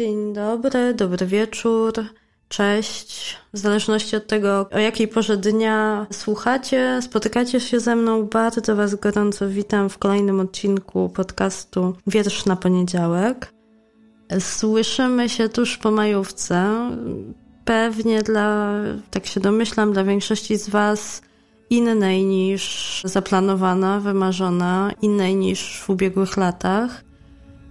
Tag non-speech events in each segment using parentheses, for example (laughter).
Dzień dobry, dobry wieczór, cześć. W zależności od tego, o jakiej porze dnia słuchacie, spotykacie się ze mną, bardzo Was gorąco witam w kolejnym odcinku podcastu Wiersz na poniedziałek. Słyszymy się tuż po majówce. Pewnie dla, tak się domyślam, dla większości z Was innej niż zaplanowana, wymarzona, innej niż w ubiegłych latach.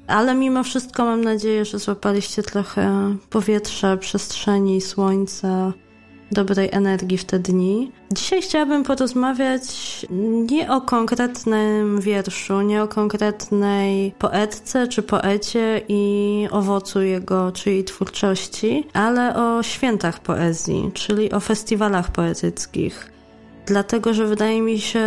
Ale mimo wszystko mam nadzieję, że złapaliście trochę powietrza, przestrzeni, słońca, dobrej energii w te dni. Dzisiaj chciałabym porozmawiać nie o konkretnym wierszu, nie o konkretnej poetce czy poecie i owocu jego czy jej twórczości, ale o świętach poezji, czyli o festiwalach poetyckich. Dlatego, że wydaje mi się,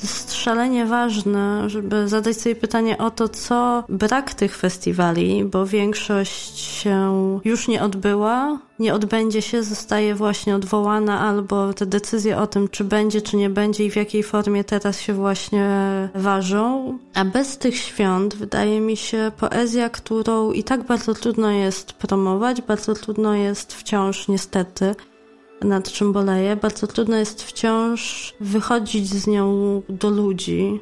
to jest szalenie ważne, żeby zadać sobie pytanie o to, co brak tych festiwali, bo większość się już nie odbyła, nie odbędzie się, zostaje właśnie odwołana, albo te decyzje o tym, czy będzie, czy nie będzie i w jakiej formie teraz się właśnie ważą. A bez tych świąt, wydaje mi się, poezja, którą i tak bardzo trudno jest promować, bardzo trudno jest wciąż niestety nad czym boleję. Bardzo trudno jest wciąż wychodzić z nią do ludzi,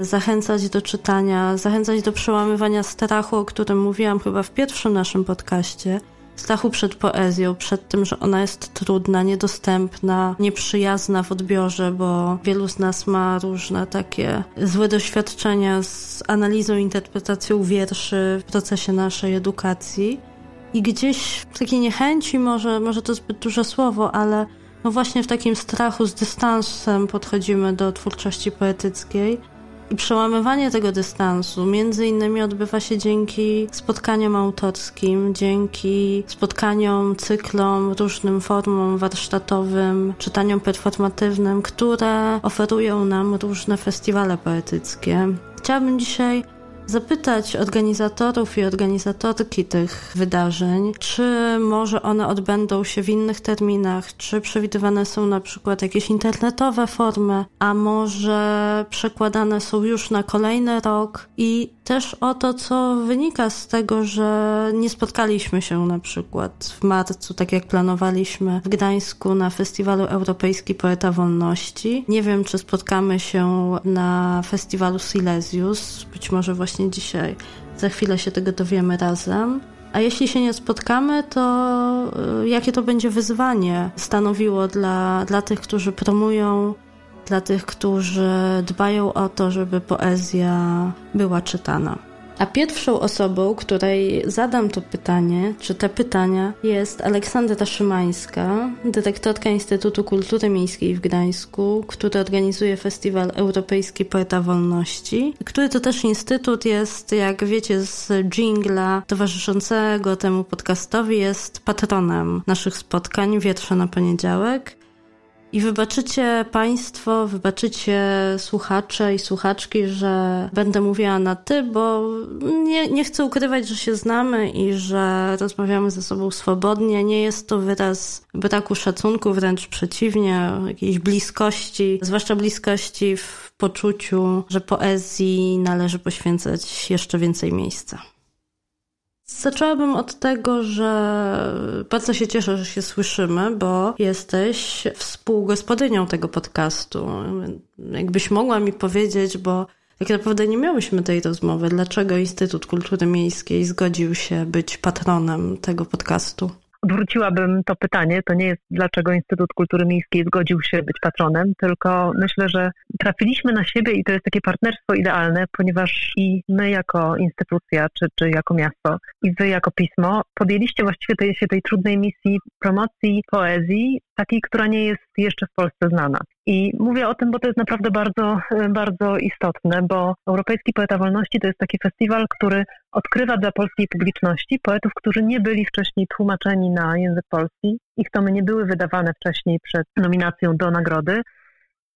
zachęcać do czytania, zachęcać do przełamywania strachu, o którym mówiłam chyba w pierwszym naszym podcaście. Strachu przed poezją, przed tym, że ona jest trudna, niedostępna, nieprzyjazna w odbiorze, bo wielu z nas ma różne takie złe doświadczenia z analizą, interpretacją wierszy w procesie naszej edukacji. I gdzieś w takiej niechęci, może, może to zbyt duże słowo, ale no właśnie w takim strachu z dystansem podchodzimy do twórczości poetyckiej. I przełamywanie tego dystansu między innymi odbywa się dzięki spotkaniom autorskim, dzięki spotkaniom, cyklom, różnym formom warsztatowym, czytaniom performatywnym, które oferują nam różne festiwale poetyckie. Chciałabym dzisiaj zapytać organizatorów i organizatorki tych wydarzeń, czy może one odbędą się w innych terminach, czy przewidywane są na przykład jakieś internetowe formy, a może przekładane są już na kolejny rok i też o to, co wynika z tego, że nie spotkaliśmy się na przykład w marcu, tak jak planowaliśmy w Gdańsku na Festiwalu Europejski Poeta Wolności. Nie wiem, czy spotkamy się na festiwalu Silesius, być może właśnie dzisiaj. Za chwilę się tego dowiemy razem. A jeśli się nie spotkamy, to y, jakie to będzie wyzwanie stanowiło dla, dla tych, którzy promują dla tych, którzy dbają o to, żeby poezja była czytana. A pierwszą osobą, której zadam to pytanie, czy te pytania, jest Aleksandra Szymańska, dyrektorka Instytutu Kultury Miejskiej w Gdańsku, który organizuje Festiwal Europejski Poeta Wolności, który to też instytut jest, jak wiecie z jingla towarzyszącego temu podcastowi, jest patronem naszych spotkań Wietrze na poniedziałek. I wybaczycie Państwo, wybaczycie słuchacze i słuchaczki, że będę mówiła na ty, bo nie, nie chcę ukrywać, że się znamy i że rozmawiamy ze sobą swobodnie. Nie jest to wyraz braku szacunku, wręcz przeciwnie, jakiejś bliskości, zwłaszcza bliskości w poczuciu, że poezji należy poświęcać jeszcze więcej miejsca. Zaczęłabym od tego, że bardzo się cieszę, że się słyszymy, bo jesteś współgospodynią tego podcastu. Jakbyś mogła mi powiedzieć, bo tak naprawdę nie miałyśmy tej rozmowy, dlaczego Instytut Kultury Miejskiej zgodził się być patronem tego podcastu? Odwróciłabym to pytanie. To nie jest dlaczego Instytut Kultury Miejskiej zgodził się być patronem, tylko myślę, że trafiliśmy na siebie i to jest takie partnerstwo idealne, ponieważ i my jako instytucja, czy, czy jako miasto, i wy jako pismo podjęliście właściwie tej, się tej trudnej misji promocji poezji, takiej, która nie jest jeszcze w Polsce znana. I mówię o tym, bo to jest naprawdę bardzo, bardzo istotne, bo Europejski Poeta Wolności to jest taki festiwal, który odkrywa dla polskiej publiczności poetów, którzy nie byli wcześniej tłumaczeni na język polski. Ich tomy nie były wydawane wcześniej przed nominacją do nagrody.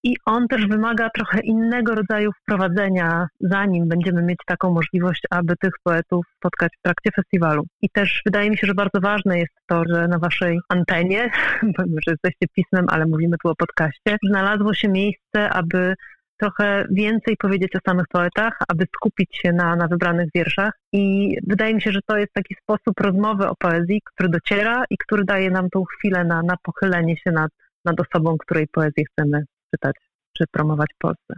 I on też wymaga trochę innego rodzaju wprowadzenia, zanim będziemy mieć taką możliwość, aby tych poetów spotkać w trakcie festiwalu. I też wydaje mi się, że bardzo ważne jest to, że na waszej antenie, (laughs) że jesteście pismem, ale mówimy tu o podcaście, znalazło się miejsce, aby trochę więcej powiedzieć o samych poetach, aby skupić się na, na wybranych wierszach. I wydaje mi się, że to jest taki sposób rozmowy o poezji, który dociera i który daje nam tą chwilę na, na pochylenie się nad, nad osobą, której poezję chcemy czytać czy promować w Polsce.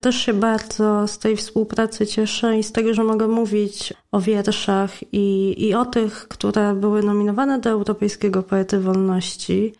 Też się bardzo z tej współpracy cieszę i z tego, że mogę mówić o wierszach i, i o tych, które były nominowane do Europejskiego Poety Wolności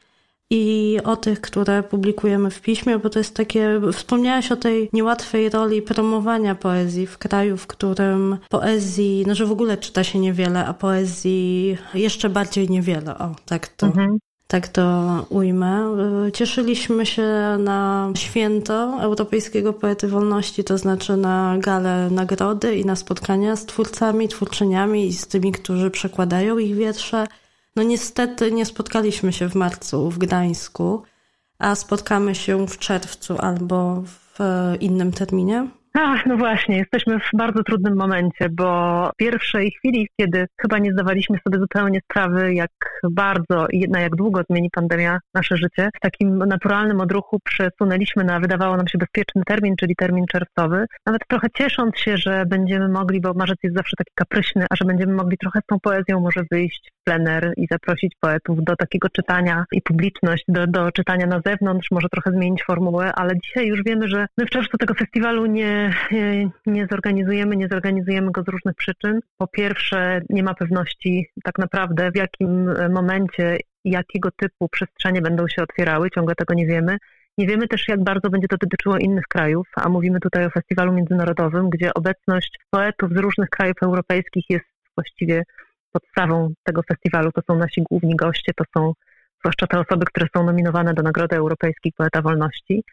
i o tych, które publikujemy w piśmie, bo to jest takie, wspomniałaś o tej niełatwej roli promowania poezji w kraju, w którym poezji, no że w ogóle czyta się niewiele, a poezji jeszcze bardziej niewiele. O, tak to mhm tak to ujmę. Cieszyliśmy się na święto Europejskiego Poety Wolności, to znaczy na galę nagrody i na spotkania z twórcami, twórczyniami i z tymi, którzy przekładają ich wiersze. No niestety nie spotkaliśmy się w marcu w Gdańsku, a spotkamy się w czerwcu albo w innym terminie. Ach, no właśnie, jesteśmy w bardzo trudnym momencie, bo w pierwszej chwili, kiedy chyba nie zdawaliśmy sobie zupełnie sprawy, jak bardzo i na jak długo zmieni pandemia nasze życie, w takim naturalnym odruchu przesunęliśmy na, wydawało nam się, bezpieczny termin, czyli termin czerwcowy. Nawet trochę ciesząc się, że będziemy mogli, bo marzec jest zawsze taki kapryśny, a że będziemy mogli trochę z tą poezją może wyjść w plener i zaprosić poetów do takiego czytania i publiczność, do, do czytania na zewnątrz, może trochę zmienić formułę, ale dzisiaj już wiemy, że my w czerwcu tego festiwalu nie nie, zorganizujemy, nie zorganizujemy go z różnych przyczyn. Po pierwsze, nie ma pewności tak naprawdę, w jakim momencie, jakiego typu przestrzenie będą się otwierały, ciągle tego nie wiemy. Nie wiemy też, jak bardzo będzie to dotyczyło innych krajów, a mówimy tutaj o festiwalu międzynarodowym, gdzie obecność poetów z różnych krajów europejskich jest właściwie podstawą tego festiwalu. To są nasi główni goście, to są zwłaszcza te osoby, które są nominowane do Nagrody Europejskiej Poeta Wolności.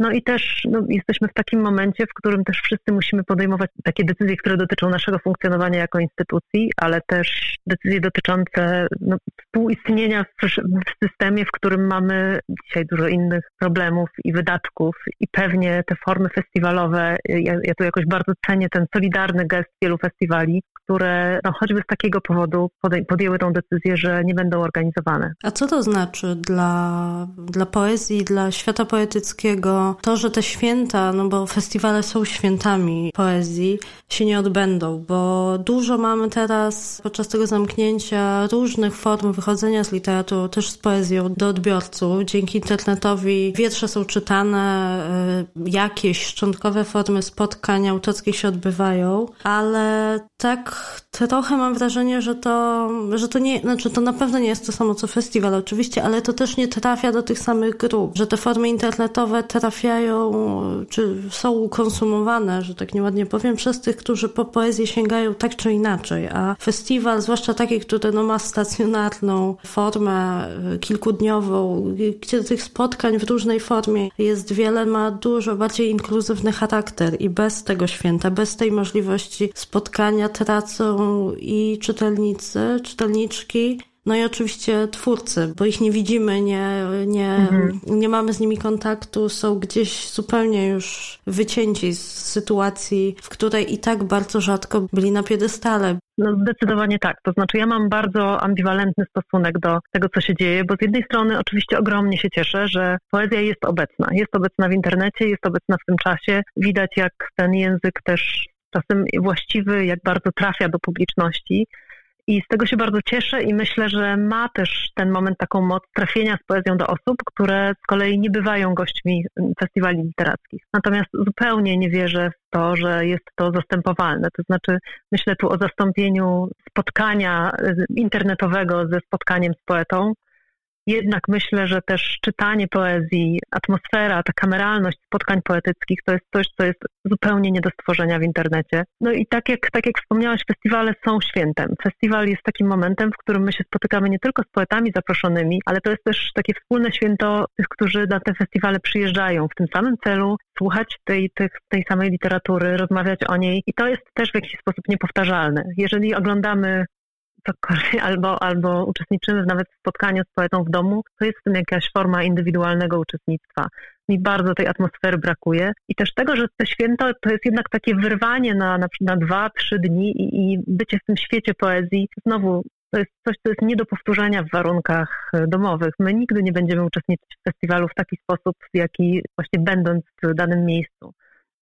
No i też no, jesteśmy w takim momencie, w którym też wszyscy musimy podejmować takie decyzje, które dotyczą naszego funkcjonowania jako instytucji, ale też decyzje dotyczące no, współistnienia w, w systemie, w którym mamy dzisiaj dużo innych problemów i wydatków. I pewnie te formy festiwalowe, ja, ja tu jakoś bardzo cenię ten solidarny gest wielu festiwali, które no, choćby z takiego powodu podjęły tą decyzję, że nie będą organizowane. A co to znaczy dla, dla poezji, dla świata poetyckiego, to, że te święta, no bo festiwale są świętami poezji, się nie odbędą, bo dużo mamy teraz podczas tego zamknięcia różnych form wychodzenia z literatury, też z poezją do odbiorców. Dzięki internetowi wiersze są czytane, y, jakieś szczątkowe formy spotkań autorskich się odbywają, ale tak trochę mam wrażenie, że to, że to nie, znaczy to na pewno nie jest to samo co festiwal oczywiście, ale to też nie trafia do tych samych grup, że te formy internetowe trafiają, czy są konsumowane, że tak nieładnie powiem, przez tych, którzy po poezję sięgają tak czy inaczej, a festiwal, zwłaszcza taki, który no, ma stacjonarną formę e, kilkudniową, gdzie tych spotkań w różnej formie jest wiele, ma dużo bardziej inkluzywny charakter i bez tego święta, bez tej możliwości spotkania tracą i czytelnicy, czytelniczki, no i oczywiście twórcy, bo ich nie widzimy, nie, nie, mhm. nie mamy z nimi kontaktu, są gdzieś zupełnie już wycięci z sytuacji, w której i tak bardzo rzadko byli na piedestale. No zdecydowanie tak. To znaczy ja mam bardzo ambiwalentny stosunek do tego, co się dzieje, bo z jednej strony oczywiście ogromnie się cieszę, że poezja jest obecna. Jest obecna w internecie, jest obecna w tym czasie. Widać, jak ten język też czasem właściwy, jak bardzo trafia do publiczności. I z tego się bardzo cieszę i myślę, że ma też ten moment taką moc trafienia z poezją do osób, które z kolei nie bywają gośćmi festiwali literackich. Natomiast zupełnie nie wierzę w to, że jest to zastępowalne. To znaczy myślę tu o zastąpieniu spotkania internetowego ze spotkaniem z poetą. Jednak myślę, że też czytanie poezji, atmosfera, ta kameralność spotkań poetyckich to jest coś, co jest zupełnie nie do stworzenia w internecie. No i tak jak, tak jak wspomniałaś, festiwale są świętem. Festiwal jest takim momentem, w którym my się spotykamy nie tylko z poetami zaproszonymi, ale to jest też takie wspólne święto tych, którzy na te festiwale przyjeżdżają w tym samym celu, słuchać tej, tej, tej samej literatury, rozmawiać o niej i to jest też w jakiś sposób niepowtarzalne. Jeżeli oglądamy cokolwiek, (laughs) albo, albo uczestniczymy nawet w spotkaniu z poetą w domu, to jest w tym jakaś forma indywidualnego uczestnictwa. Mi bardzo tej atmosfery brakuje i też tego, że to święto to jest jednak takie wyrwanie na, na, na dwa, trzy dni i, i bycie w tym świecie poezji. Znowu to jest coś, co jest nie do powtórzenia w warunkach e, domowych. My nigdy nie będziemy uczestniczyć w festiwalu w taki sposób, w jaki właśnie będąc w danym miejscu.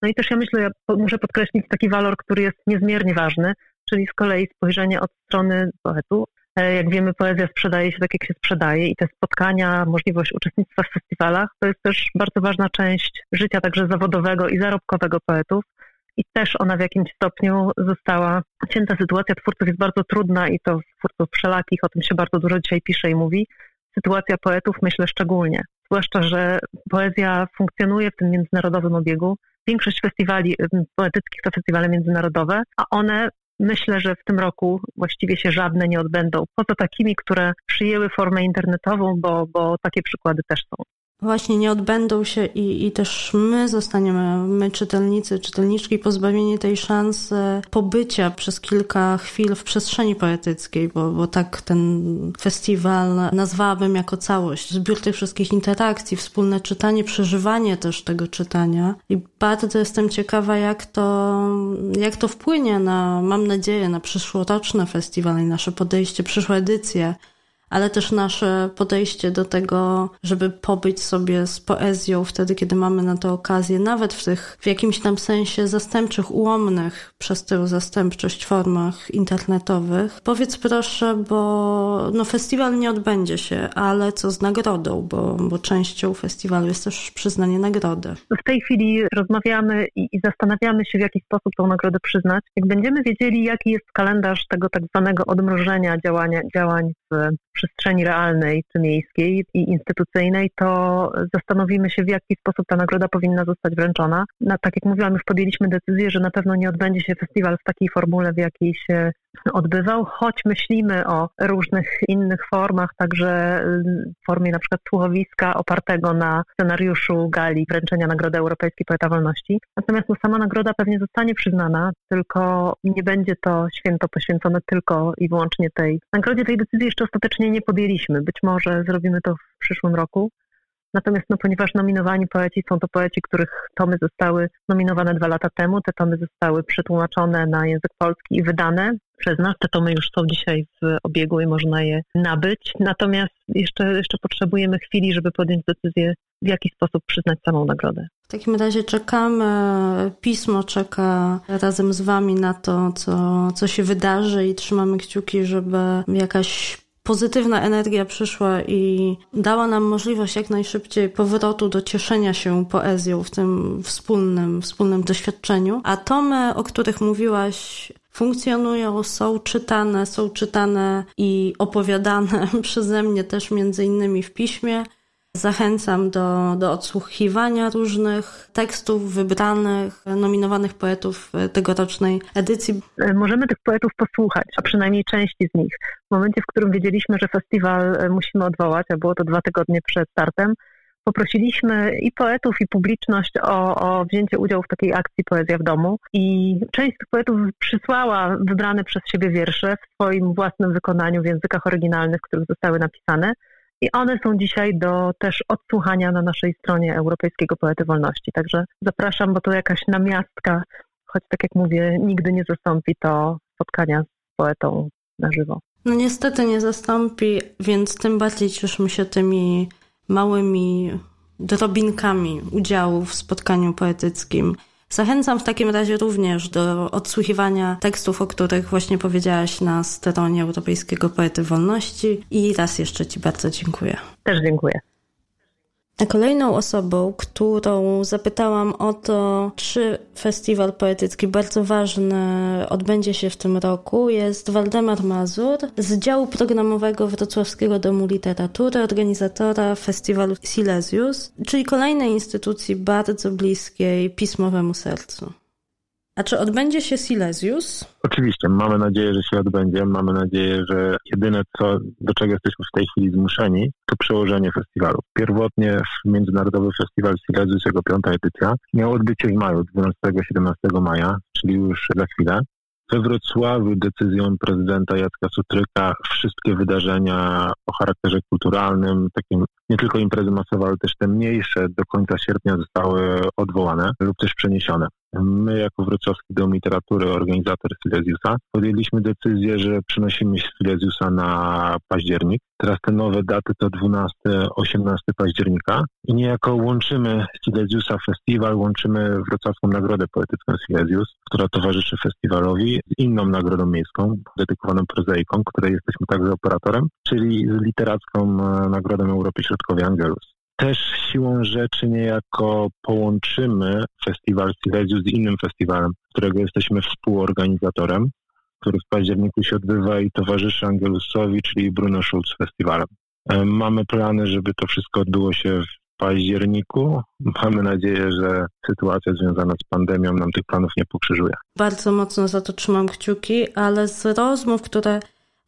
No i też ja myślę, ja muszę podkreślić taki walor, który jest niezmiernie ważny, czyli z kolei spojrzenie od strony poetów. E, jak wiemy, poezja sprzedaje się tak, jak się sprzedaje i te spotkania, możliwość uczestnictwa w festiwalach to jest też bardzo ważna część życia także zawodowego i zarobkowego poetów. I też ona w jakimś stopniu została cięta. Sytuacja twórców jest bardzo trudna i to twórców wszelakich, o tym się bardzo dużo dzisiaj pisze i mówi. Sytuacja poetów myślę szczególnie. Zwłaszcza, że poezja funkcjonuje w tym międzynarodowym obiegu. Większość festiwali poetyckich to festiwale międzynarodowe, a one Myślę, że w tym roku właściwie się żadne nie odbędą, poza takimi, które przyjęły formę internetową, bo, bo takie przykłady też są właśnie nie odbędą się i, i też my zostaniemy, my czytelnicy, czytelniczki pozbawieni tej szansy pobycia przez kilka chwil w przestrzeni poetyckiej, bo, bo tak ten festiwal nazwałabym jako całość. Zbiór tych wszystkich interakcji, wspólne czytanie, przeżywanie też tego czytania i bardzo jestem ciekawa, jak to, jak to wpłynie na, mam nadzieję, na przyszłoroczny festiwal i nasze podejście, przyszłe edycje ale też nasze podejście do tego, żeby pobyć sobie z poezją wtedy, kiedy mamy na to okazję, nawet w tych w jakimś tam sensie zastępczych, ułomnych przez tę zastępczość formach internetowych. Powiedz proszę, bo no, festiwal nie odbędzie się, ale co z nagrodą, bo, bo częścią festiwalu jest też przyznanie nagrody. W tej chwili rozmawiamy i, i zastanawiamy się, w jaki sposób tą nagrodę przyznać. Jak będziemy wiedzieli, jaki jest kalendarz tego tak zwanego odmrożenia działania, działań przestrzeni realnej czy miejskiej i instytucyjnej, to zastanowimy się, w jaki sposób ta nagroda powinna zostać wręczona. Tak jak mówiłam, już podjęliśmy decyzję, że na pewno nie odbędzie się festiwal w takiej formule, w jakiej się odbywał, choć myślimy o różnych innych formach, także w formie na przykład słuchowiska opartego na scenariuszu gali wręczenia Nagrody Europejskiej Poeta Wolności. Natomiast no, sama nagroda pewnie zostanie przyznana, tylko nie będzie to święto poświęcone tylko i wyłącznie tej nagrodzie. Tej decyzji jeszcze ostatecznie nie podjęliśmy. Być może zrobimy to w przyszłym roku. Natomiast no, ponieważ nominowani poeci są to poeci, których tomy zostały nominowane dwa lata temu, te tomy zostały przetłumaczone na język polski i wydane przez nas. Te tomy już są dzisiaj w obiegu i można je nabyć. Natomiast jeszcze, jeszcze potrzebujemy chwili, żeby podjąć decyzję, w jaki sposób przyznać samą nagrodę. W takim razie czekamy, pismo czeka razem z Wami na to, co, co się wydarzy i trzymamy kciuki, żeby jakaś pozytywna energia przyszła i dała nam możliwość jak najszybciej powrotu do cieszenia się poezją w tym wspólnym, wspólnym doświadczeniu. A tomy, o których mówiłaś, funkcjonują, są czytane, są czytane i opowiadane (laughs) przeze mnie też między innymi w piśmie. Zachęcam do, do odsłuchiwania różnych tekstów wybranych, nominowanych poetów tegorocznej edycji. Możemy tych poetów posłuchać, a przynajmniej części z nich. W momencie, w którym wiedzieliśmy, że festiwal musimy odwołać, a było to dwa tygodnie przed startem, poprosiliśmy i poetów, i publiczność o, o wzięcie udziału w takiej akcji Poezja w domu. I część tych poetów przysłała wybrane przez siebie wiersze w swoim własnym wykonaniu w językach oryginalnych, w których zostały napisane. I one są dzisiaj do też odsłuchania na naszej stronie Europejskiego Poety Wolności. Także zapraszam, bo to jakaś namiastka, choć tak jak mówię, nigdy nie zastąpi to spotkania z poetą na żywo. No niestety nie zastąpi, więc tym bardziej cieszymy się tymi małymi drobinkami udziału w spotkaniu poetyckim. Zachęcam w takim razie również do odsłuchiwania tekstów, o których właśnie powiedziałaś na stronie Europejskiego Poety Wolności i raz jeszcze Ci bardzo dziękuję. Też dziękuję. A kolejną osobą, którą zapytałam o to, czy festiwal poetycki bardzo ważny odbędzie się w tym roku, jest Waldemar Mazur z działu programowego Wrocławskiego Domu Literatury, organizatora festiwalu Silesius, czyli kolejnej instytucji bardzo bliskiej pismowemu sercu. A czy odbędzie się Silesius? Oczywiście, mamy nadzieję, że się odbędzie. Mamy nadzieję, że jedyne, co, do czego jesteśmy w tej chwili zmuszeni, to przełożenie festiwalu. Pierwotnie Międzynarodowy Festiwal Silesius, jego piąta edycja, miał odbycie w maju, 12-17 maja, czyli już za chwilę. We Wrocławiu decyzją prezydenta Jacka Sutryka wszystkie wydarzenia o charakterze kulturalnym, takim nie tylko imprezy masowe, ale też te mniejsze do końca sierpnia zostały odwołane lub też przeniesione. My jako Wrocławski Dom Literatury, organizator Silesiusa, podjęliśmy decyzję, że przenosimy Silesiusa na październik. Teraz te nowe daty to 12-18 października i niejako łączymy Silesiusa Festiwal, łączymy Wrocławską Nagrodę Poetycką Silesius, która towarzyszy festiwalowi z inną nagrodą miejską, dedykowaną prozaiką, której jesteśmy także operatorem, czyli z literacką e, Nagrodą Europy Środkowej Angelus też siłą rzeczy niejako połączymy festiwal Silesius z innym festiwalem, którego jesteśmy współorganizatorem, który w październiku się odbywa i towarzyszy Angelusowi, czyli Bruno Schulz Festiwalem. E, mamy plany, żeby to wszystko odbyło się w październiku. Mamy nadzieję, że sytuacja związana z pandemią nam tych planów nie pokrzyżuje. Bardzo mocno za to trzymam kciuki, ale z rozmów, które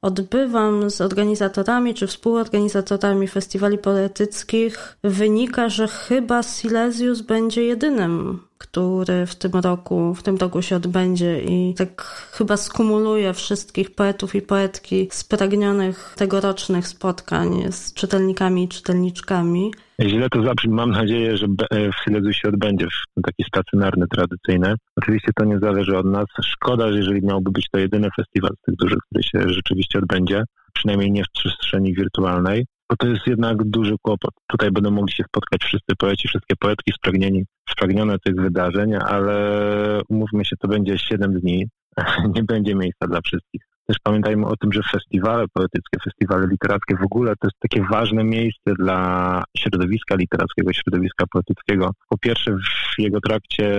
odbywam z organizatorami czy współorganizatorami festiwali poetyckich, wynika, że chyba Silesius będzie jedynym, który w tym roku, w tym roku się odbędzie i tak chyba skumuluje wszystkich poetów i poetki spragnionych tegorocznych spotkań z czytelnikami i czytelniczkami. Źle to zabrzmi. Mam nadzieję, że w Silezu się odbędzie w taki stacjonarny, tradycyjny. Oczywiście to nie zależy od nas. Szkoda, że jeżeli miałby być to jedyny festiwal z tych dużych, który się rzeczywiście odbędzie, przynajmniej nie w przestrzeni wirtualnej, bo to jest jednak duży kłopot. Tutaj będą mogli się spotkać wszyscy poeci, wszystkie poetki spragnieni, spragnione tych wydarzeń, ale umówmy się, to będzie 7 dni. (laughs) nie będzie miejsca dla wszystkich. Też pamiętajmy o tym, że festiwale poetyckie, festiwale literackie w ogóle to jest takie ważne miejsce dla środowiska literackiego, środowiska poetyckiego. Po pierwsze w jego trakcie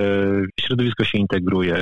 środowisko się integruje,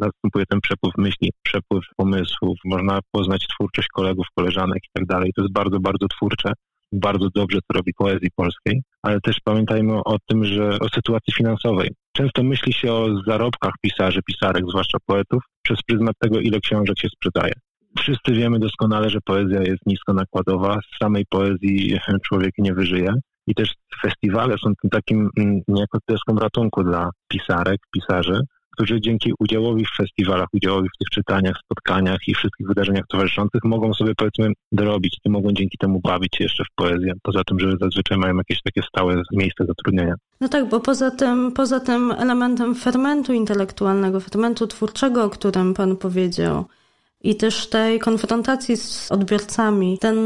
następuje ten przepływ myśli, przepływ pomysłów, można poznać twórczość kolegów, koleżanek i tak dalej. To jest bardzo, bardzo twórcze bardzo dobrze to robi poezji polskiej, ale też pamiętajmy o tym, że o sytuacji finansowej. Często myśli się o zarobkach pisarzy, pisarek, zwłaszcza poetów, przez pryzmat tego, ile książek się sprzedaje. Wszyscy wiemy doskonale, że poezja jest nisko nakładowa, z samej poezji człowiek nie wyżyje. I też festiwale są takim mm, niejako deską ratunku dla pisarek, pisarzy, którzy dzięki udziałowi w festiwalach, udziałowi w tych czytaniach, spotkaniach i wszystkich wydarzeniach towarzyszących mogą sobie powiedzmy dorobić i mogą dzięki temu bawić się jeszcze w poezję, poza tym, że zazwyczaj mają jakieś takie stałe miejsce zatrudnienia. No tak, bo poza tym, poza tym elementem fermentu intelektualnego, fermentu twórczego, o którym pan powiedział, i też tej konfrontacji z odbiorcami. Ten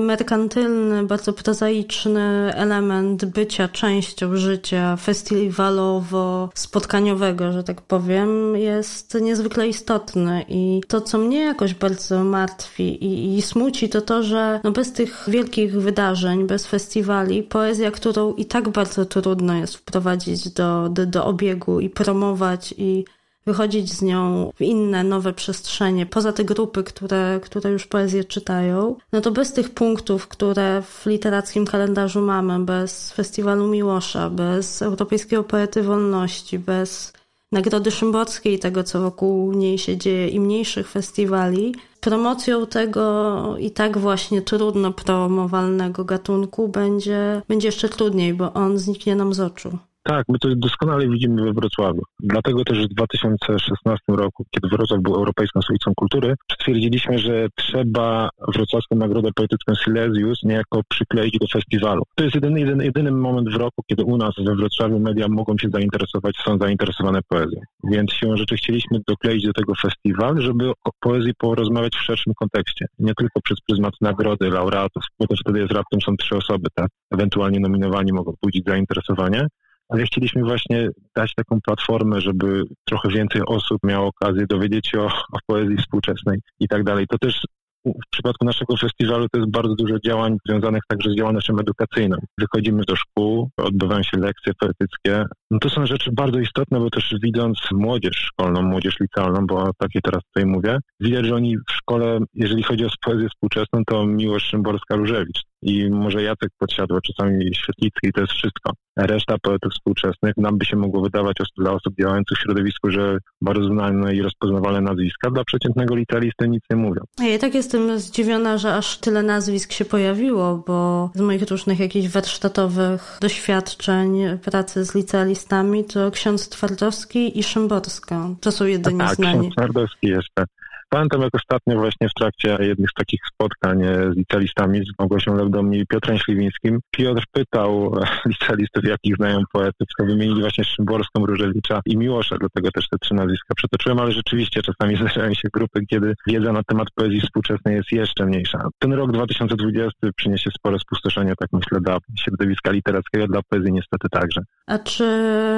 merkantylny, bardzo prozaiczny element bycia częścią życia festiwalowo-spotkaniowego, że tak powiem, jest niezwykle istotny. I to, co mnie jakoś bardzo martwi i, i smuci, to to, że no bez tych wielkich wydarzeń, bez festiwali, poezja, którą i tak bardzo trudno jest wprowadzić do, do, do obiegu i promować i wychodzić z nią w inne, nowe przestrzenie, poza te grupy, które, które już poezję czytają, no to bez tych punktów, które w literackim kalendarzu mamy, bez Festiwalu Miłosza, bez Europejskiego Poety Wolności, bez Nagrody Szymborskiej i tego, co wokół niej się dzieje i mniejszych festiwali, promocją tego i tak właśnie trudno promowalnego gatunku będzie, będzie jeszcze trudniej, bo on zniknie nam z oczu. Tak, my to doskonale widzimy we Wrocławiu. Dlatego też w 2016 roku, kiedy Wrocław był Europejską Stolicą Kultury, stwierdziliśmy, że trzeba Wrocławską Nagrodę Poetycką Silesius niejako przykleić do festiwalu. To jest jedyny, jedyny, jedyny moment w roku, kiedy u nas we Wrocławiu media mogą się zainteresować, są zainteresowane poezją. Więc siłą rzeczy chcieliśmy dokleić do tego festiwal, żeby o poezji porozmawiać w szerszym kontekście. Nie tylko przez pryzmat nagrody, laureatów, bo to wtedy jest raptem są trzy osoby, tak? Ewentualnie nominowani mogą budzić zainteresowanie, ale chcieliśmy właśnie dać taką platformę, żeby trochę więcej osób miało okazję dowiedzieć się o, o poezji współczesnej i tak dalej. To też w przypadku naszego festiwalu to jest bardzo dużo działań związanych także z działalnością edukacyjną. Wychodzimy do szkół, odbywają się lekcje poetyckie. No to są rzeczy bardzo istotne, bo też widząc młodzież szkolną, młodzież licealną, bo o takiej teraz tutaj mówię, widać, że oni w szkole, jeżeli chodzi o poezję współczesną, to Miłosz Szymborska-Różewicz i może Jacek Podsiadło, czasami Świetlicki, to jest wszystko. Reszta poetów współczesnych nam by się mogło wydawać dla osób działających w środowisku, że bardzo znane i rozpoznawalne nazwiska, dla przeciętnego licealisty nic nie mówią. Ja tak jestem zdziwiona, że aż tyle nazwisk się pojawiło, bo z moich różnych jakichś warsztatowych doświadczeń pracy z licealistami to ksiądz Twardowski i Szymborska. To są jedynie tak, znani. Ksiądz Twardowski jeszcze. Pamiętam jak ostatnio właśnie w trakcie jednych z takich spotkań z licealistami, z Małgosią Lewdą i Piotrem Śliwińskim, Piotr pytał (laughs) licealistów, jakich znają poetów, wymienili właśnie Szymborską, Różewicza i Miłosza, dlatego też te trzy nazwiska przytoczyłem, ale rzeczywiście czasami (laughs) zdarzają się grupy, kiedy wiedza na temat poezji współczesnej jest jeszcze mniejsza. Ten rok 2020 przyniesie spore spustoszenie, tak myślę, dla środowiska literackiego, dla poezji niestety także. A czy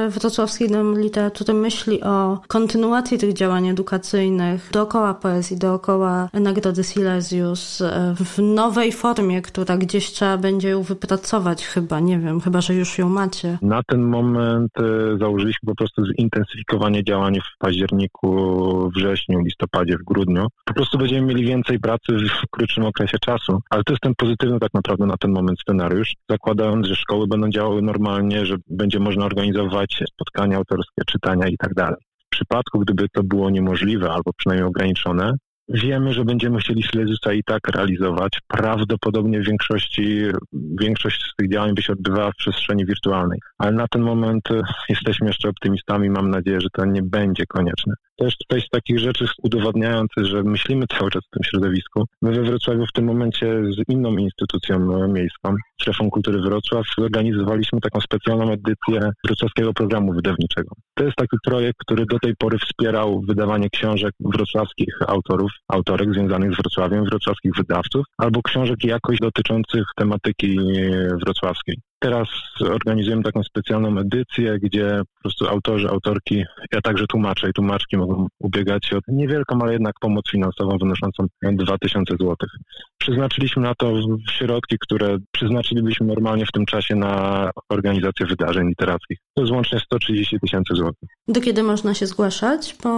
Wrocławski Dom Literatury myśli o kontynuacji tych działań edukacyjnych dookoła poezji, dookoła Nagrody Silesius e, w nowej formie, która gdzieś trzeba będzie ją wypracować chyba, nie wiem, chyba, że już ją macie. Na ten moment e, założyliśmy po prostu zintensyfikowanie działań w październiku, wrześniu, listopadzie, w grudniu. Po prostu będziemy mieli więcej pracy w krótszym okresie czasu, ale to jest ten pozytywny tak naprawdę na ten moment scenariusz, zakładając, że szkoły będą działały normalnie, że będzie można organizować spotkania autorskie, czytania i tak dalej. Przypadku, gdyby to było niemożliwe albo przynajmniej ograniczone, Wiemy, że będziemy chcieli Silezusa i tak realizować. Prawdopodobnie w większości, większość z tych działań by się odbywała w przestrzeni wirtualnej. Ale na ten moment jesteśmy jeszcze optymistami. Mam nadzieję, że to nie będzie konieczne. Też tutaj z takich rzeczy udowadniających, że myślimy cały czas w tym środowisku. My we Wrocławiu w tym momencie z inną instytucją miejską, Strefą Kultury Wrocław, zorganizowaliśmy taką specjalną edycję wrocławskiego programu wydawniczego. To jest taki projekt, który do tej pory wspierał wydawanie książek wrocławskich autorów, autorek związanych z Wrocławiem, wrocławskich wydawców, albo książek jakoś dotyczących tematyki wrocławskiej. Teraz organizujemy taką specjalną edycję, gdzie po prostu autorzy, autorki, ja także tłumaczę i tłumaczki mogą ubiegać się o niewielką, ale jednak pomoc finansową wynoszącą 2000 zł. Przeznaczyliśmy na to środki, które przeznaczylibyśmy normalnie w tym czasie na organizację wydarzeń literackich. To jest łącznie 130 tysięcy złotych. Do kiedy można się zgłaszać po,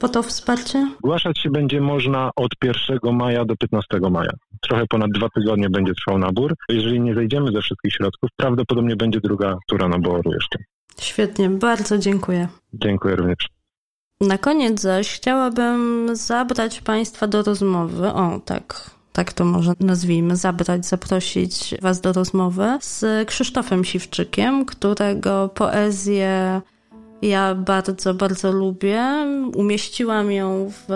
po to wsparcie? Zgłaszać się będzie można od 1 maja do 15 maja. Trochę ponad dwa tygodnie będzie trwał nabór. Jeżeli nie zejdziemy ze wszystkich środków, prawdopodobnie będzie druga tura naboru jeszcze. Świetnie, bardzo dziękuję. Dziękuję również. Na koniec zaś chciałabym zabrać Państwa do rozmowy. O, tak, tak to może nazwijmy, zabrać, zaprosić Was do rozmowy z Krzysztofem Siwczykiem, którego poezję ja bardzo, bardzo lubię. Umieściłam ją w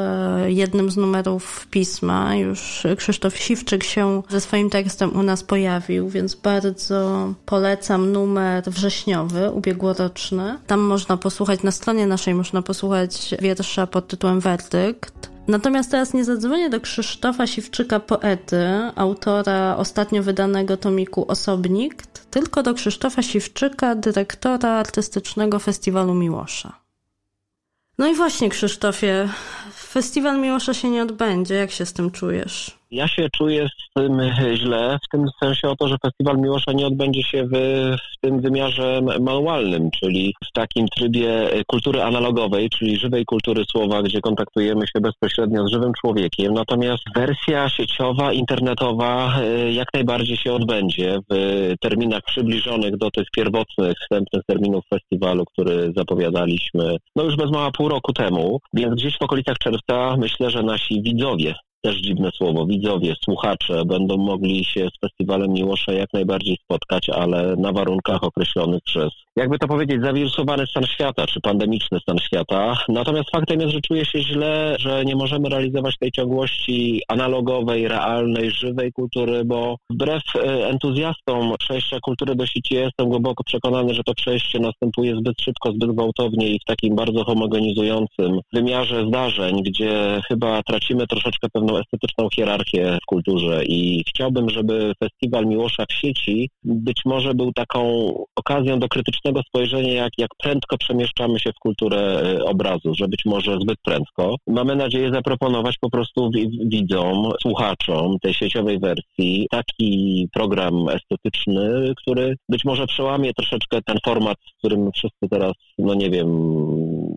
jednym z numerów pisma. Już Krzysztof Siwczyk się ze swoim tekstem u nas pojawił, więc bardzo polecam numer wrześniowy, ubiegłoroczny. Tam można posłuchać, na stronie naszej można posłuchać wiersza pod tytułem Werdykt. Natomiast teraz nie zadzwonię do Krzysztofa Siwczyka, poety, autora ostatnio wydanego tomiku Osobnik, tylko do Krzysztofa Siwczyka, dyrektora artystycznego Festiwalu Miłosza. No i właśnie, Krzysztofie, festiwal Miłosza się nie odbędzie. Jak się z tym czujesz? Ja się czuję z tym źle, w tym sensie o to, że Festiwal Miłosza nie odbędzie się w, w tym wymiarze manualnym, czyli w takim trybie kultury analogowej, czyli żywej kultury słowa, gdzie kontaktujemy się bezpośrednio z żywym człowiekiem. Natomiast wersja sieciowa, internetowa e, jak najbardziej się odbędzie w terminach przybliżonych do tych pierwotnych, wstępnych terminów festiwalu, który zapowiadaliśmy no już bez mała pół roku temu. Więc gdzieś w okolicach czerwca myślę, że nasi widzowie też dziwne słowo, widzowie, słuchacze będą mogli się z Festiwalem Miłosza jak najbardziej spotkać, ale na warunkach określonych przez, jakby to powiedzieć, zawirusowany stan świata, czy pandemiczny stan świata. Natomiast faktem jest, że czuję się źle, że nie możemy realizować tej ciągłości analogowej, realnej, żywej kultury, bo wbrew e, entuzjastom przejścia kultury do sieci jestem głęboko przekonany, że to przejście następuje zbyt szybko, zbyt gwałtownie i w takim bardzo homogenizującym wymiarze zdarzeń, gdzie chyba tracimy troszeczkę pewną estetyczną hierarchię w kulturze i chciałbym, żeby Festiwal Miłosza w sieci być może był taką okazją do krytycznego spojrzenia, jak, jak prędko przemieszczamy się w kulturę e, obrazu, że być może zbyt prędko. Mamy nadzieję zaproponować po prostu widzom, słuchaczom tej sieciowej wersji taki program estetyczny, który być może przełamie troszeczkę ten format, z którym wszyscy teraz, no nie wiem,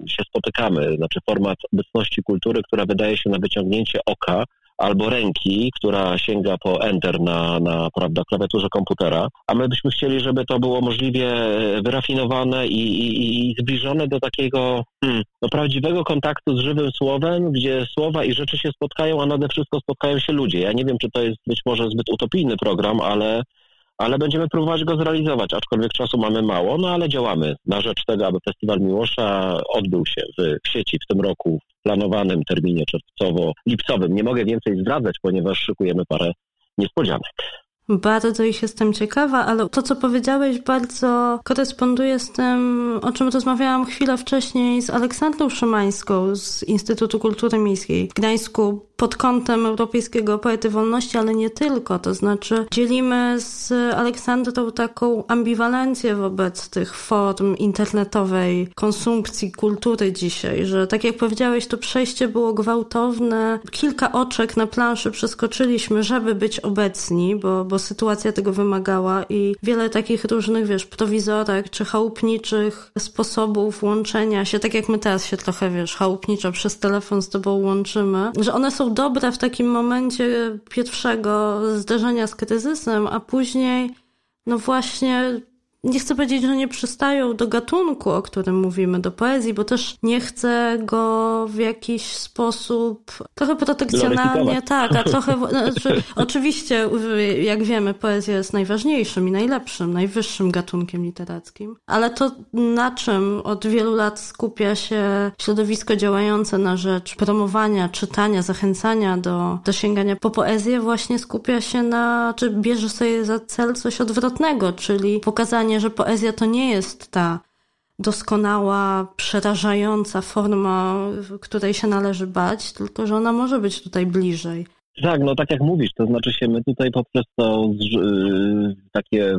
się spotykamy, znaczy format obecności kultury, która wydaje się na wyciągnięcie oka, albo ręki, która sięga po enter na, na prawda, klawiaturze komputera, a my byśmy chcieli, żeby to było możliwie wyrafinowane i, i, i zbliżone do takiego hmm, prawdziwego kontaktu z żywym słowem, gdzie słowa i rzeczy się spotkają, a nade wszystko spotkają się ludzie. Ja nie wiem, czy to jest być może zbyt utopijny program, ale ale będziemy próbować go zrealizować, aczkolwiek czasu mamy mało, no ale działamy na rzecz tego, aby Festiwal Miłosza odbył się w, sieci w tym roku w planowanym terminie czerwcowo-lipcowym. Nie mogę więcej zdradzać, ponieważ szykujemy parę niespodzianek. Bardzo ich jestem ciekawa, ale to, co powiedziałeś, bardzo koresponduje z tym, o czym rozmawiałam chwilę wcześniej z Aleksandrą Szymańską z Instytutu Kultury Miejskiej w Gdańsku pod kątem Europejskiego Poety Wolności, ale nie tylko. To znaczy dzielimy z Aleksandrą taką ambiwalencję wobec tych form internetowej konsumpcji kultury dzisiaj, że tak jak powiedziałeś, to przejście było gwałtowne. Kilka oczek na planszy przeskoczyliśmy, żeby być obecni, bo, bo sytuacja tego wymagała i wiele takich różnych, wiesz, prowizorek czy chałupniczych sposobów łączenia się, tak jak my teraz się trochę, wiesz, chałupniczo przez telefon z tobą łączymy, że one są dobre w takim momencie pierwszego zderzenia z kryzysem, a później no właśnie nie chcę powiedzieć, że nie przystają do gatunku, o którym mówimy, do poezji, bo też nie chcę go w jakiś sposób trochę protekcjonalnie, tak, a trochę, (laughs) znaczy, oczywiście, jak wiemy, poezja jest najważniejszym i najlepszym, najwyższym gatunkiem literackim, ale to na czym od wielu lat skupia się środowisko działające na rzecz promowania, czytania, zachęcania do, do sięgania po poezję, właśnie skupia się na, czy bierze sobie za cel coś odwrotnego, czyli pokazanie że poezja to nie jest ta doskonała, przerażająca forma, której się należy bać, tylko że ona może być tutaj bliżej. Tak, no tak jak mówisz, to znaczy się my tutaj poprzez to yy, takie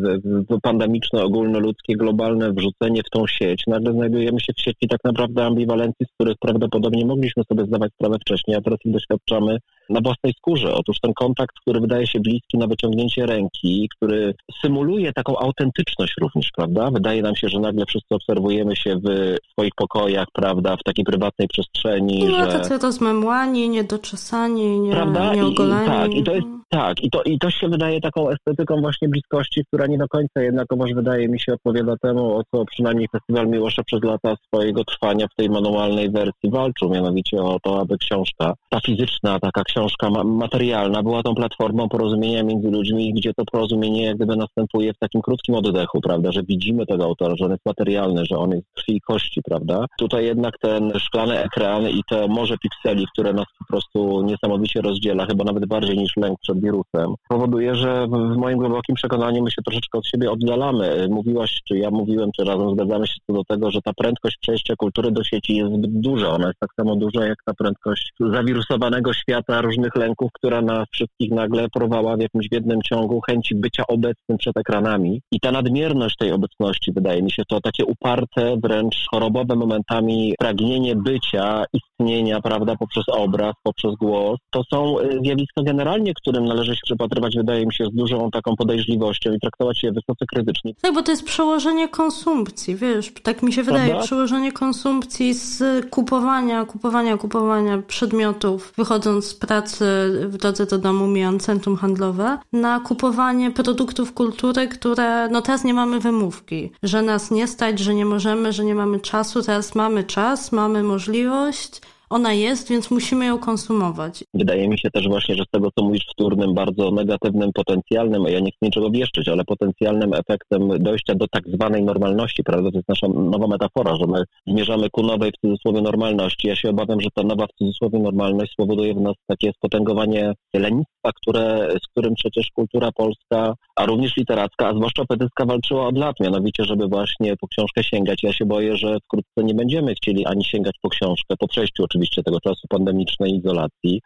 pandemiczne, ogólnoludzkie, globalne wrzucenie w tą sieć, nagle znajdujemy się w sieci tak naprawdę ambiwalencji, z których prawdopodobnie mogliśmy sobie zdawać sprawę wcześniej, a teraz ich doświadczamy na własnej skórze. Otóż ten kontakt, który wydaje się bliski na wyciągnięcie ręki, który symuluje taką autentyczność również, prawda? Wydaje nam się, że nagle wszyscy obserwujemy się w swoich pokojach, prawda, w takiej prywatnej przestrzeni. No, że... tacy rozmemłani, niedoczesani, nie, prawda? nieogoleni. I, tak, i to jest tak, i to, i to się wydaje taką estetyką właśnie bliskości, która nie do końca jednakowoż wydaje mi się odpowiada temu, o co przynajmniej Festiwal Miłosza przez lata swojego trwania w tej manualnej wersji walczył, mianowicie o to, aby książka, ta fizyczna taka książka materialna była tą platformą porozumienia między ludźmi, gdzie to porozumienie jak gdyby następuje w takim krótkim oddechu, prawda, że widzimy tego autora, że on jest materialny, że on jest krwi i kości, prawda. Tutaj jednak ten szklany ekran i to morze pikseli, które nas po prostu niesamowicie rozdziela, chyba nawet bardziej niż lęk przed wirusem, powoduje, że w moim głębokim przekonaniu my się troszeczkę od siebie oddalamy. Mówiłaś, czy ja mówiłem, czy razem zgadzamy się co do tego, że ta prędkość przejścia kultury do sieci jest zbyt duża. Ona jest tak samo duża jak ta prędkość zawirusowanego świata różnych lęków, która nas wszystkich nagle porwała w jakimś jednym ciągu chęci bycia obecnym przed ekranami. I ta nadmierność tej obecności, wydaje mi się, to takie uparte, wręcz chorobowe momentami pragnienie bycia, istnienia, prawda, poprzez obraz, poprzez głos, to są y, zjawiska generalnie, którym należy się przypatrywać, wydaje mi się, z dużą taką podejrzliwością i traktować je wysoce krytycznie. Tak, bo to jest przełożenie konsumpcji, wiesz, tak mi się wydaje, Prawda? przełożenie konsumpcji z kupowania, kupowania, kupowania przedmiotów, wychodząc z pracy w drodze do domu, mijając centrum handlowe, na kupowanie produktów kultury, które, no teraz nie mamy wymówki, że nas nie stać, że nie możemy, że nie mamy czasu, teraz mamy czas, mamy możliwość, ona jest, więc musimy ją konsumować. Wydaje mi się też właśnie, że z tego, co mówisz wtórnym, bardzo negatywnym, potencjalnym, ja nie chcę niczego wieszczyć, ale potencjalnym efektem dojścia do tak zwanej normalności, prawda, to jest nasza nowa metafora, że my zmierzamy ku nowej w cudzysłowie normalności. Ja się obawiam, że ta nowa w cudzysłowie normalność spowoduje w nas takie spotęgowanie lenistwa, które, z którym przecież kultura polska a również literacka, a zwłaszcza poetycka walczyła od lat, mianowicie, żeby właśnie po książkę sięgać. Ja się boję, że wkrótce nie będziemy chcieli ani sięgać po książkę, po przejściu oczywiście tego czasu pandemicznej izolacji,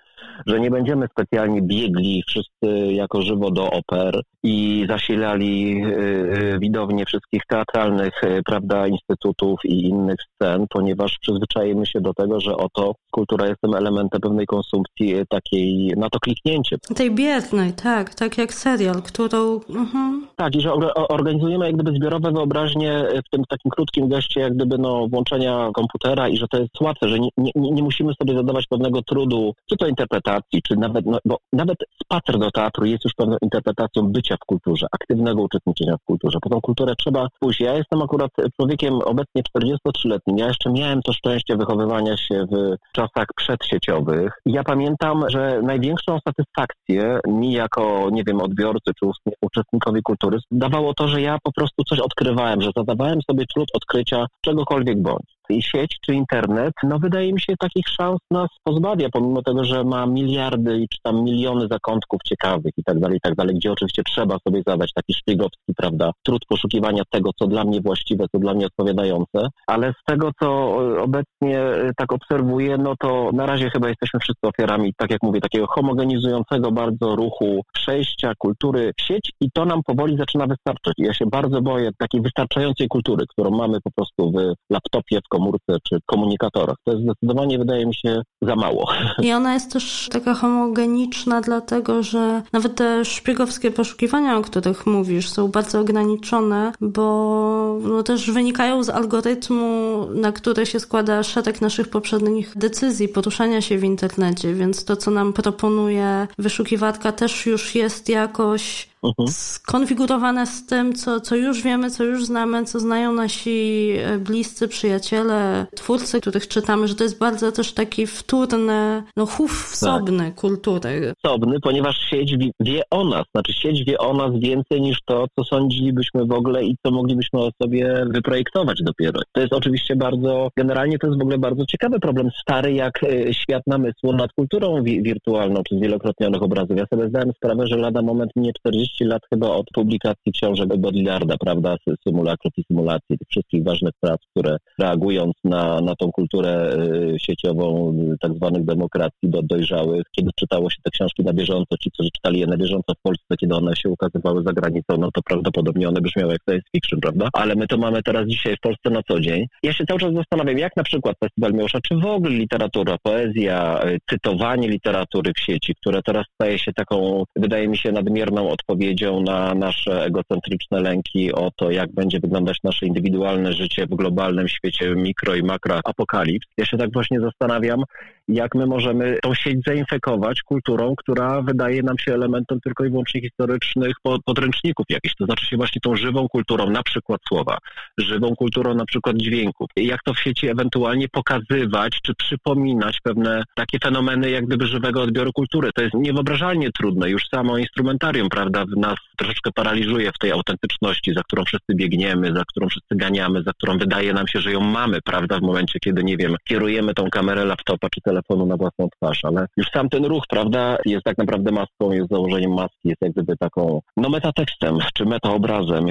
że nie będziemy specjalnie biegli wszyscy jako żywo do oper i zasilali y, y, widownie wszystkich teatralnych, y, prawda, instytutów i innych scen, ponieważ przyzwyczajemy się do tego, że oto kultura jest tym elementem pewnej konsumpcji takiej, na to kliknięcie. Tej biednej, tak, tak jak serial, którą... Mhm. Tak, i że organizujemy jak gdyby zbiorowe wyobraźnie w tym takim krótkim geście jak gdyby no włączenia komputera i że to jest łatwe, że nie, nie, nie musimy sobie zadawać pewnego trudu, czy to interpretacji, czy nawet, no, bo nawet spacer do teatru jest już pewną interpretacją bycia w kulturze, aktywnego uczestniczenia w kulturze. Po tą kulturę trzeba pójść. Ja jestem akurat człowiekiem obecnie 43-letnim. Ja jeszcze miałem to szczęście wychowywania się w czasach przedsieciowych. Ja pamiętam, że największą satysfakcję mi jako, nie wiem, odbiorcy czy uczestnikowi kultury. Dawało to, że ja po prostu coś odkrywałem, że zadawałem sobie trud odkrycia czegokolwiek bądź sieć czy internet, no wydaje mi się takich szans nas pozbawia, pomimo tego, że ma miliardy czy tam miliony zakątków ciekawych i tak dalej, i tak dalej, gdzie oczywiście trzeba sobie zadać taki szpiegowski, prawda, trud poszukiwania tego, co dla mnie właściwe, co dla mnie odpowiadające, ale z tego, co obecnie e, tak obserwuję, no to na razie chyba jesteśmy wszyscy ofiarami, tak jak mówię, takiego homogenizującego bardzo ruchu przejścia kultury w sieć i to nam powoli zaczyna wystarczać. Ja się bardzo boję takiej wystarczającej kultury, którą mamy po prostu w laptopie, w komórce czy komunikatorach. To jest zdecydowanie, wydaje mi się, za mało. I ona jest też taka homogeniczna, dlatego że nawet te szpiegowskie poszukiwania, o których mówisz, są bardzo ograniczone, bo no, też wynikają z algorytmu, na który się składa szereg naszych poprzednich decyzji, poruszania się w internecie, więc to, co nam proponuje wyszukiwarka, też już jest jakoś mhm. skonfigurowane z tym, co, co już wiemy, co już znamy, co znają nasi e, bliscy, przyjaciele, twórcy, których czytamy, że to jest bardzo też taki wtórny, no chów wsobny tak. kultury. Wsobny, ponieważ sieć wie o nas, znaczy sieć wie o nas więcej niż to, co sądzilibyśmy w ogóle i co moglibyśmy o sobie wyprojektować dopiero. To jest oczywiście bardzo, generalnie to jest w ogóle bardzo ciekawy problem, stary jak e, świat namysłu nad kulturą wi wirtualną, czy zwielokrotnionych obrazów. Ja sobie zdałem sprawę, że lada moment minie 40 30 lat chyba od publikacji książek Baudrillarda, prawda, symulakrów i symulacji, tych wszystkich ważnych prac, które reagując na, na tą kulturę y, sieciową tak zwanych demokracji do dojrzałych, kiedy czytało się te książki na bieżąco, ci, którzy czytali je na bieżąco w Polsce, kiedy one się ukazywały za granicą, no to prawdopodobnie one brzmiały jak science fiction, prawda? Ale my to mamy teraz dzisiaj w Polsce na co dzień. Ja się cały czas zastanawiam, jak na przykład Festiwal Miłosza, czy w ogóle literatura, poezja, y, cytowanie literatury w sieci, które teraz staje się taką, wydaje mi się, nadmierną odpowiedzią odpowiedzią na nasze egocentryczne lęki o to, jak będzie wyglądać nasze indywidualne życie w globalnym świecie mikro i makro apokalips. Ja się tak właśnie zastanawiam, jak my możemy tą sieć zainfekować kulturą, która wydaje nam się elementem tylko i wyłącznie historycznych podręczników jakichś, to znaczy się właśnie tą żywą kulturą, na przykład słowa, żywą kulturą na przykład dźwięków. Jak to w sieci ewentualnie pokazywać, czy przypominać pewne takie fenomeny jak gdyby żywego odbioru kultury. To jest niewyobrażalnie trudne, już samo instrumentarium, prawda, nas troszeczkę paraliżuje w tej autentyczności, za którą wszyscy biegniemy, za którą wszyscy ganiamy, za którą wydaje nam się, że ją mamy, prawda, w momencie, kiedy, nie wiem, kierujemy tą kamerę laptopa czy telefonu na własną twarz, ale już sam ten ruch, prawda, jest tak naprawdę maską, jest założeniem maski, jest jak gdyby taką, no metatekstem, czy metaobrazem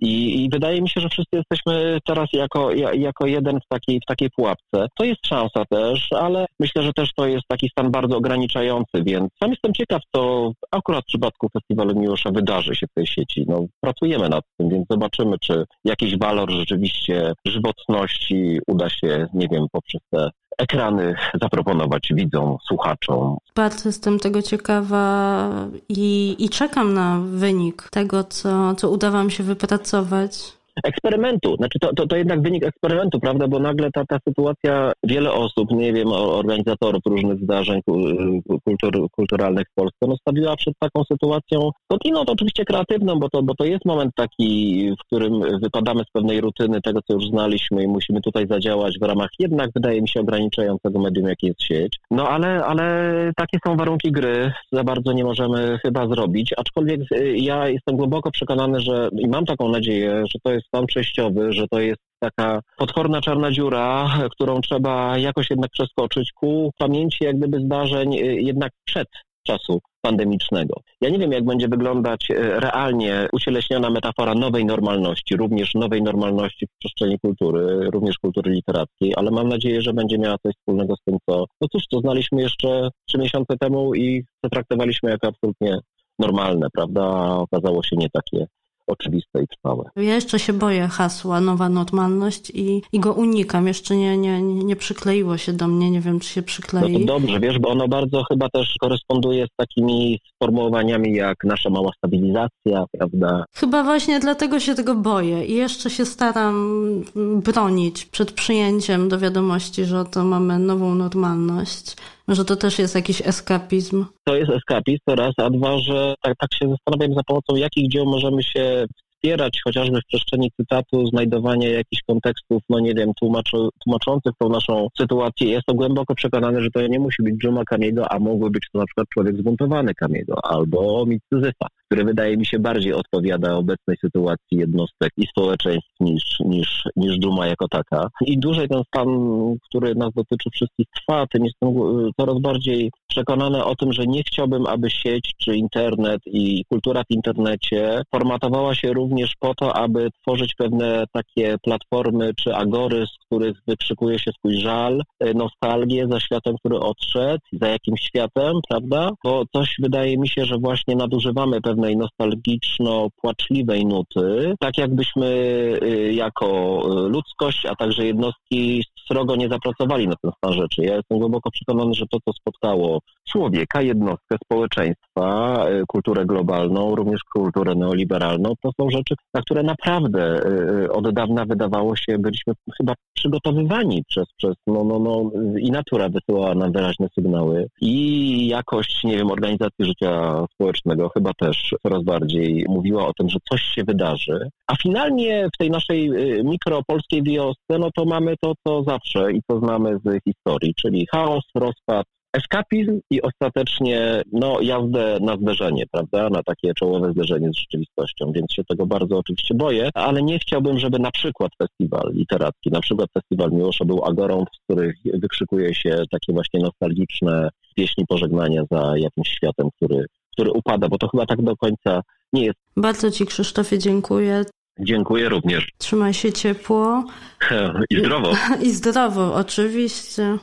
i, i wydaje mi się, że wszyscy jesteśmy teraz jako, jako jeden w takiej, w takiej pułapce. To jest szansa też, ale myślę, że też to jest taki stan bardzo ograniczający, więc sam jestem ciekaw, co akurat w przypadku Festiwalu Miłosza wydarzy się w tej sieci. No, pracujemy nad tym, więc zobaczymy, czy jakiś walor rzeczywiście żywotności uda się, nie wiem, poprzez te ekrany zaproponować widzom, słuchaczom. Bardzo jestem tego ciekawa i, i czekam na wynik tego, co, co uda Wam się wypracować eksperymentu. Znaczy to, to, to jednak wynik eksperymentu, prawda, bo nagle ta, ta sytuacja, wiele osób, nie wiem, organizatorów różnych zdarzeń kultur, kulturalnych w Polsce, no stawiła przed taką sytuacją, to oczywiście kreatywną, bo to, bo to jest moment taki, w którym wypadamy z pewnej rutyny tego, co już znaliśmy i musimy tutaj zadziałać w ramach jednak, wydaje mi się, ograniczającego medium, jakie jest sieć. No ale, ale takie są warunki gry, za bardzo nie możemy chyba zrobić, aczkolwiek y, ja jestem głęboko przekonany, że i mam taką nadzieję, że to jest stan przejściowy, że to jest taka potworna czarna dziura, którą trzeba jakoś jednak przeskoczyć ku pamięci jak gdyby zdarzeń y, jednak przed czasu pandemicznego. Ja nie wiem, jak będzie wyglądać e, realnie ucieleśniona metafora nowej normalności, również nowej normalności w przestrzeni kultury, również kultury literackiej, ale mam nadzieję, że będzie miała coś wspólnego z tym, co, no cóż, to znaliśmy jeszcze trzy miesiące temu i zatraktowaliśmy jako absolutnie normalne, prawda? Okazało się nie takie oczywiste i trwałe. Ja jeszcze się boję hasła nowa normalność i, i go unikam. Jeszcze nie, nie, nie przykleiło się do mnie, nie wiem czy się przyklei. No to dobrze, wiesz, bo ono bardzo chyba też koresponduje z takimi sformułowaniami jak nasza mała stabilizacja, prawda? Chyba właśnie dlatego się tego boję i jeszcze się staram bronić przed przyjęciem do wiadomości, że oto mamy nową normalność. Może to też jest jakiś eskapizm? To jest eskapizm, to raz, a dwa, że tak, tak się zastanawiam za pomocą jakich dzieł możemy się wspierać chociażby w przestrzeni cytatu, znajdowanie jakichś kontekstów, no nie wiem, tłumaczy, tłumaczących tą naszą sytuację. Jestem głęboko przekonany, że to nie musi być Juma Kamiego, a mógłby być to na przykład człowiek zbuntowany Kamiego albo mit który wydaje mi się bardziej odpowiada obecnej sytuacji jednostek i społeczeństw niż, niż, niż Duma jako taka. I dłużej ten stan, który nas dotyczy wszystkich trwa, tym jestem coraz bardziej przekonany o tym, że nie chciałbym, aby sieć czy internet i kultura w internecie formatowała się również również po to, aby tworzyć pewne takie platformy czy agory, z których wykrzykuje się swój żal, e, nostalgię za światem, który odszedł, za jakimś światem, prawda? Bo coś wydaje mi się, że właśnie nadużywamy pewnej nostalgiczno-płaczliwej nuty, tak jakbyśmy e, jako e, ludzkość, a także jednostki srogo nie zapracowali na ten stan rzeczy. Ja jestem głęboko przekonany, że to, co spotkało człowieka, jednostkę, społeczeństwa, kulturę globalną, również kulturę neoliberalną, to są rzeczy, na które naprawdę y, od dawna wydawało się, byliśmy chyba przygotowywani przez, przez no, no, no, i natura wysyłała nam wyraźne sygnały i jakość, nie wiem, organizacji życia społecznego chyba też coraz bardziej mówiła o tym, że coś się wydarzy. A finalnie w tej naszej y, mikropolskiej wiosce, no to mamy to, co zawsze i co znamy z historii, czyli chaos, rozpad, eskapizm i ostatecznie no, jazdę na zderzenie, prawda, na takie czołowe zderzenie z rzeczywistością, więc się tego bardzo oczywiście boję, ale nie chciałbym, żeby na przykład festiwal literacki, na przykład festiwal Miłosza był agorą, w których wykrzykuje się takie właśnie nostalgiczne pieśni pożegnania za jakimś światem, który, który upada, bo to chyba tak do końca nie jest. Bardzo Ci Krzysztofie dziękuję. Dziękuję również. Trzymaj się ciepło. (laughs) I zdrowo. (laughs) I zdrowo, oczywiście.